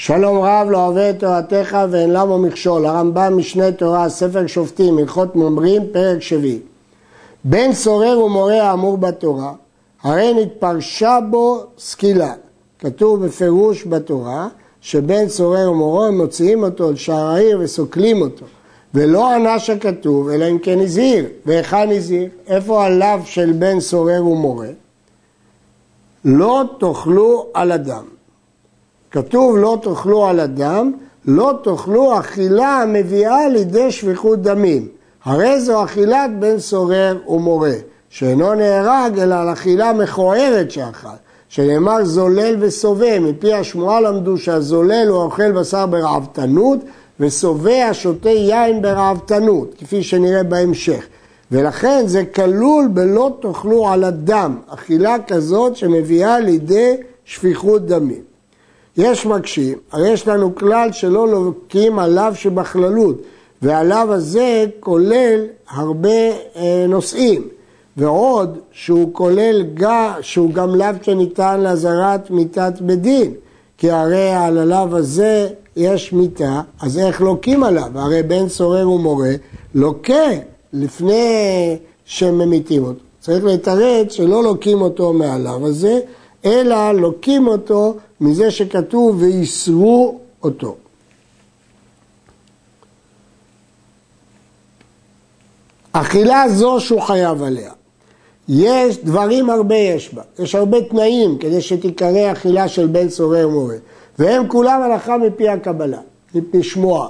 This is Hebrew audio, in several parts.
שלום רב לא אוהב את תורתך ואין למה מכשול, הרמב"ם משנה תורה, ספר שופטים, הלכות ממרים, פרק שביעי. בן סורר ומורה האמור בתורה, הרי נתפרשה בו סקילה. כתוב בפירוש בתורה שבן סורר ומורה מוציאים אותו לשער העיר וסוקלים אותו. ולא ענש הכתוב, אלא אם כן הזהיר. והיכן הזהיר? איפה הלאו של בן סורר ומורה? לא תאכלו על אדם. כתוב לא תאכלו על אדם, לא תאכלו אכילה המביאה לידי שפיכות דמים. הרי זו אכילת בן סורר ומורה, שאינו נהרג אלא על אכילה מכוערת שאכל, שנאמר זולל וסובא, מפי השמועה למדו שהזולל הוא אוכל בשר ברעבתנות, ושובע שותה יין ברעבתנות, כפי שנראה בהמשך. ולכן זה כלול בלא תאכלו על הדם, אכילה כזאת שמביאה לידי שפיכות דמים. יש מקשים, הרי יש לנו כלל שלא לוקים עליו שבכללות, והלאו הזה כולל הרבה אה, נושאים, ועוד שהוא כולל, שהוא גם לאו שניתן לאזהרת מיתת בדין, כי הרי על הלאו הזה יש מיתה, אז איך לוקים עליו? הרי בן סורר ומורה לוקה לפני שממיתים אותו. צריך לתרץ שלא לוקים אותו מהלאו הזה, אלא לוקים אותו מזה שכתוב וייסרו אותו. אכילה זו שהוא חייב עליה. יש דברים הרבה יש בה, יש הרבה תנאים כדי שתיקרא אכילה של בן סורר מורה, והם כולם הלכה מפי הקבלה, מפי שמועה.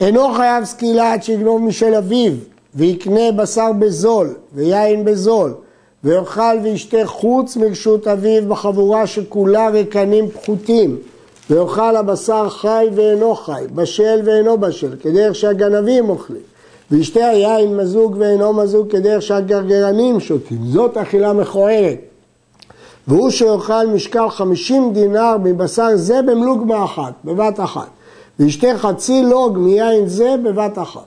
אינו חייב סקילה עד שיגנוב משל אביו, ויקנה בשר בזול, ויין בזול, ויאכל וישתה חוץ מרשות אביו בחבורה שכולה רקנים פחותים, ויאכל הבשר חי ואינו חי, בשל ואינו בשל, כדרך שהגנבים אוכלים. וישתה היין מזוג ואינו מזוג כדרך שהגרגרנים שותים, זאת אכילה מכוערת. והוא שיאכל משקל חמישים דינר מבשר זה במלוגמה אחת, בבת אחת. וישתה חצי לוג מיין זה בבת אחת.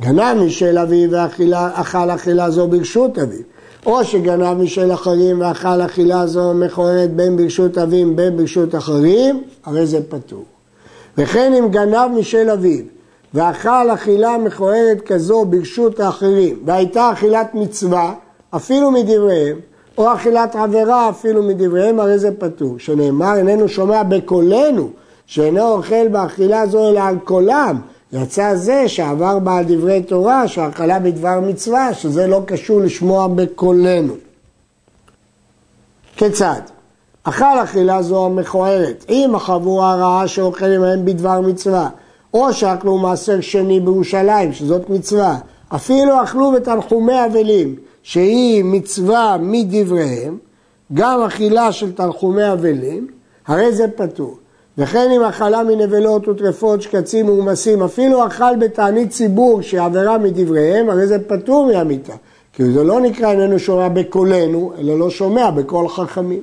גנב משל אביו ואכל אכילה זו ברשות אביו. או שגנב משל אחרים ואכל אכילה זו מכוערת בין ברשות אבים בין ברשות אחרים, הרי זה פטור. וכן אם גנב משל אביו ואכל אכילה מכוערת כזו ברשות האחרים, והייתה אכילת מצווה, אפילו מדבריהם, או אכילת עבירה אפילו מדבריהם, הרי זה פטור. שנאמר, איננו שומע בקולנו, שאינו אוכל באכילה זו אלא על קולם, יצא זה שעבר בעל דברי תורה, שהאכלה בדבר מצווה, שזה לא קשור לשמוע בקולנו. כיצד? אכל אכילה זו המכוערת, אם החבורה הרעה שאוכל עמהם בדבר מצווה, או שאכלו מעשר שני בירושלים, שזאת מצווה, אפילו אכלו בתנחומי אבלים, שהיא מצווה מדבריהם, גם אכילה של תנחומי אבלים, הרי זה פטור. וכן אם אכלה מנבלות וטרפות, שקצים ומומסים, אפילו אכל בתענית ציבור שעבירה מדבריהם, הרי זה פטור מהמיתה. כי זה לא נקרא איננו שומע בקולנו, אלא לא שומע בקול חכמים.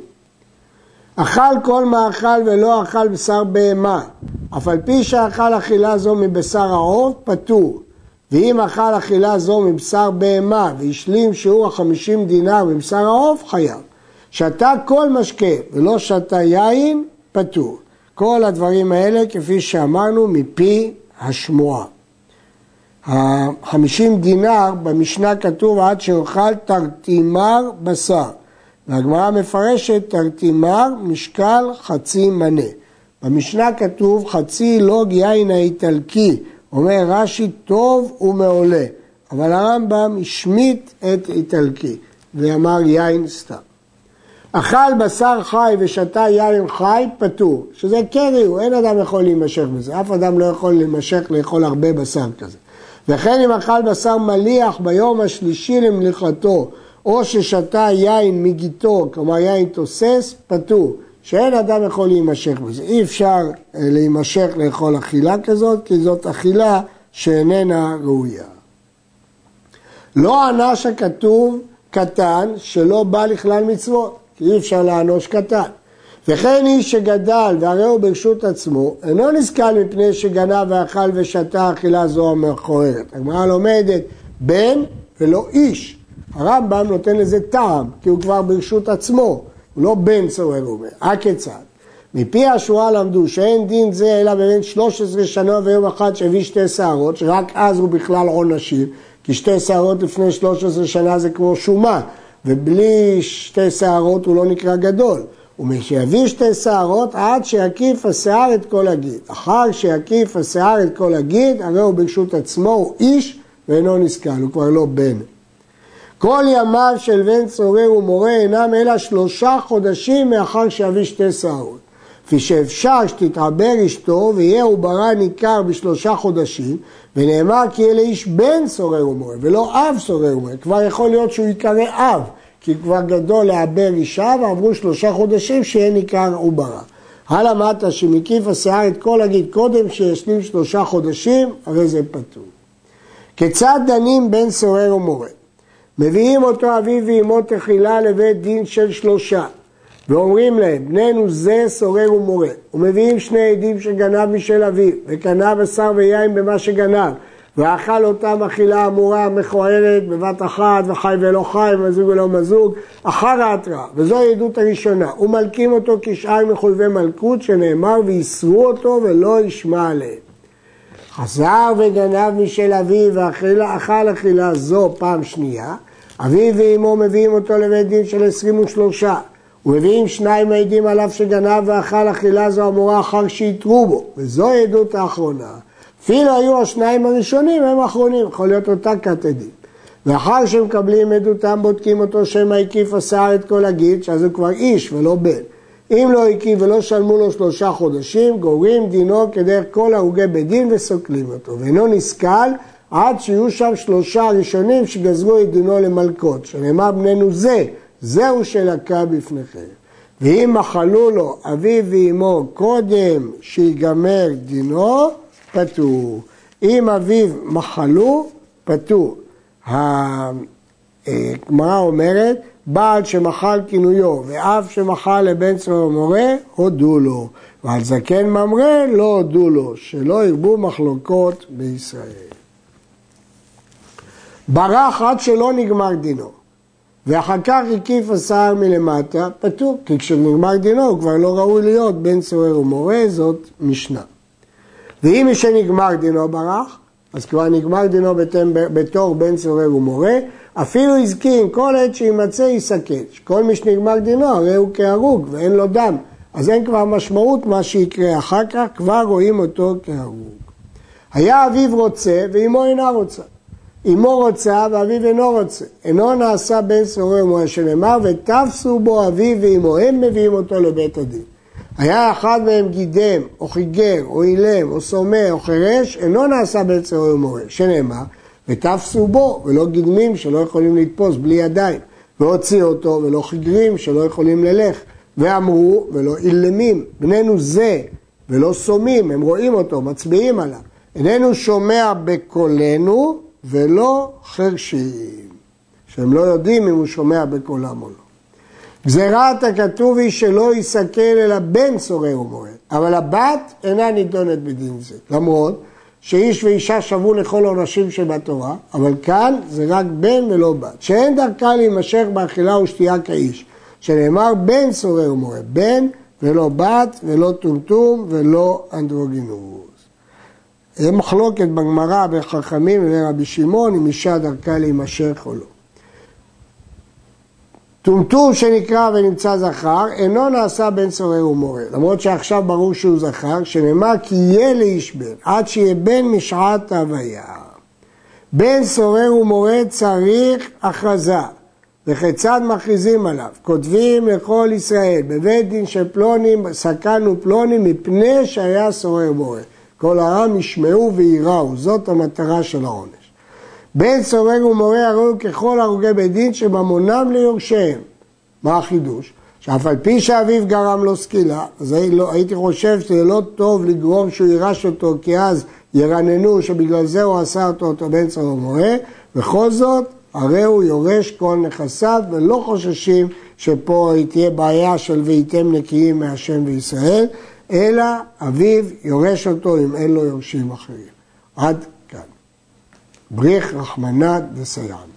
אכל כל מאכל ולא אכל בשר בהמה, אף על פי שאכל אכילה זו מבשר העוף, פטור. ואם אכל אכילה זו מבשר בהמה והשלים שיעור החמישים דינר מבשר העוף, חייב. שתה כל משקה ולא שתה יין, פטור. כל הדברים האלה, כפי שאמרנו, מפי השמועה. החמישים דינר, במשנה כתוב עד שאוכל תרתימר בשר. והגמרא מפרשת תרתימר משקל חצי מנה. במשנה כתוב חצי לוג יין האיטלקי, אומר רש"י טוב ומעולה, אבל הרמב"ם השמיט את איטלקי ואמר יין סתם. אכל בשר חי ושתה יין חי, פטור, שזה קרי, אין אדם יכול להימשך בזה, אף אדם לא יכול להימשך לאכול הרבה בשר כזה. וכן אם אכל בשר מליח ביום השלישי למליחתו, או ששתה יין מגיתו, כלומר יין תוסס, פטור, שאין אדם יכול להימשך בזה. אי אפשר אה, להימשך לאכול אכילה כזאת, כי זאת אכילה שאיננה ראויה. לא ענש הכתוב קטן שלא בא לכלל מצוות. כי אי אפשר לענוש קטן. וכן איש שגדל והרי הוא ברשות עצמו, אינו נזקל מפני שגנב ואכל ושתה אכילה זו המכוערת. הגמרא לומדת בן ולא איש. הרמב"ם נותן לזה טעם, כי הוא כבר ברשות עצמו, הוא לא בן צורר הוא אומר. הכיצד? מפי השורה למדו שאין דין זה אלא באמת 13 שנה ויום אחד שהביא שתי שערות, שרק אז הוא בכלל עונשים, כי שתי שערות לפני 13 שנה זה כמו שומה, ובלי שתי שערות הוא לא נקרא גדול. ומשיביא שתי שערות עד שיקיף השיער את כל הגיד. אחר שיקיף השיער את כל הגיד, הרי הוא ברשות עצמו, הוא איש ואינו נזקן, הוא כבר לא בן. כל ימיו של בן צורר ומורה אינם אלא שלושה חודשים מאחר שיביא שתי שערות. כפי שאפשר שתתעבר אשתו ויהיה עוברה ניכר בשלושה חודשים, ונאמר כי יהיה לאיש בן סורר ומורה, ולא אב סורר ומורה. כבר יכול להיות שהוא ייקרא אב, כי כבר גדול לעבר אישה, ועברו שלושה חודשים שיהיה ניכר עוברה. הלאה מטה שמקיף השיער את כל הגיד קודם שישלים שלושה חודשים, הרי זה פטור. כיצד דנים בין סורר ומורה? מביאים אותו אביו ואמו תחילה לבית דין של שלושה. ואומרים להם, בננו זה סורר ומורה, ומביאים שני עדים שגנב משל אביו, וקנה בשר ויין במה שגנב, ואכל אותם אכילה אמורה מכוערת בבת אחת, וחי ולא חי, ומזוג ולא מזוג, אחר ההתראה, וזו העדות הראשונה, ומלקים אותו כשאר מחויבי מלכות, שנאמר, ויסרו אותו ולא ישמע עליהם. חזר וגנב משל אביו, ואכל אכילה זו פעם שנייה, אביו ואמו מביאים אותו לבית דין של עשרים ושלושה. ומביאים שניים העדים עליו שגנב ואכל אכילה זו אמורה אחר שיתרו בו, וזו העדות האחרונה. אפילו היו השניים הראשונים, הם האחרונים, יכול להיות אותה כת עדים. ואחר שמקבלים עדותם בודקים אותו שמא הקיף השיער את כל הגיד, שאז הוא כבר איש ולא בן. אם לא הקיף ולא שלמו לו שלושה חודשים, גוררים דינו כדרך כל הרוגי בית דין וסוקלים אותו. ואינו נסכל עד שיהיו שם שלושה ראשונים שגזרו את דינו למלכות, שנאמר בנינו זה, זהו שלקה בפניכם. ואם מחלו לו אביו ואמו קודם שיגמר דינו, פטור. אם אביו מחלו, פטור. הגמרא אומרת, בעל שמחל כינויו ואב שמחל לבן צבא ומורה, הודו לו. ועל זקן ממרא לא הודו לו, שלא ירבו מחלוקות בישראל. ברח עד שלא נגמר דינו. ואחר כך הקיף השיער מלמטה, פטור, כי כשנגמר דינו הוא כבר לא ראוי להיות בן סוער ומורה, זאת משנה. ואם מי שנגמר דינו ברח, אז כבר נגמר דינו בתור בן סורר ומורה, אפילו הזקין כל עת שימצא יסכן. כל מי שנגמר דינו הרי הוא כהרוג ואין לו דם. אז אין כבר משמעות מה שיקרה אחר כך, כבר רואים אותו כהרוג. היה אביו רוצה ואמו אינה רוצה. אמו רוצה ואביו אינו רוצה. אינו נעשה בן סורר ומורה שנאמר ותפסו בו אביו ואמו, הם מביאים אותו לבית הדין. היה אחד מהם גידם, או חיגר, או אילם, או סומא, או חירש, אינו נעשה בן סורר ומורה, שנאמר, ותפסו בו, ולא גידמים שלא יכולים לתפוס בלי ידיים, והוציאו אותו, ולא חיגרים שלא יכולים ללך, ואמרו, ולא אילמים, בנינו זה, ולא סומים, הם רואים אותו, מצביעים עליו, איננו שומע בקולנו, ולא חרשים, שהם לא יודעים אם הוא שומע בקולם או לא. גזירת הכתוב היא שלא יסכל אלא בן סורר ומורה, אבל הבת אינה נידונת בדין זה, למרות שאיש ואישה שבו לכל עונשים שבתורה, אבל כאן זה רק בן ולא בת, שאין דרכה להימשך באכילה ושתייה כאיש, שנאמר בן סורר ומורה, בן ולא בת ולא טומטום ולא אנדרוגינוס. זה מחלוקת בגמרא בין חכמים לבין רבי שמעון אם אישה דרכה להימשך או לא. טומטום שנקרא ונמצא זכר, אינו נעשה בן סורר ומורה, למרות שעכשיו ברור שהוא זכר, שנאמר כי יהיה לאיש בן, עד שיהיה בן משעת הוויה. בן סורר ומורה צריך הכרזה, וכיצד מכריזים עליו? כותבים לכל ישראל, בבית דין של פלוני סכנו פלוני מפני שהיה סורר ומורה. כל העם ישמעו וייראו, זאת המטרה של העונש. בן סורר ומורה הרי ככל הרוגי בית דין שממונם ליורשיהם. מה החידוש? שאף על פי שאביו גרם לו סקילה, אז לא, הייתי חושב שזה לא טוב לגרום שהוא יירש אותו, כי אז ירננו שבגלל זה הוא עשה אותו אותו בן סורר ומורה, וכל זאת, הרי הוא יורש כל נכסיו, ולא חוששים שפה תהיה בעיה של וייתם נקיים מהשם וישראל, אלא אביו יורש אותו אם אין לו יורשים אחרים. עד בריך רחמנא דסייען.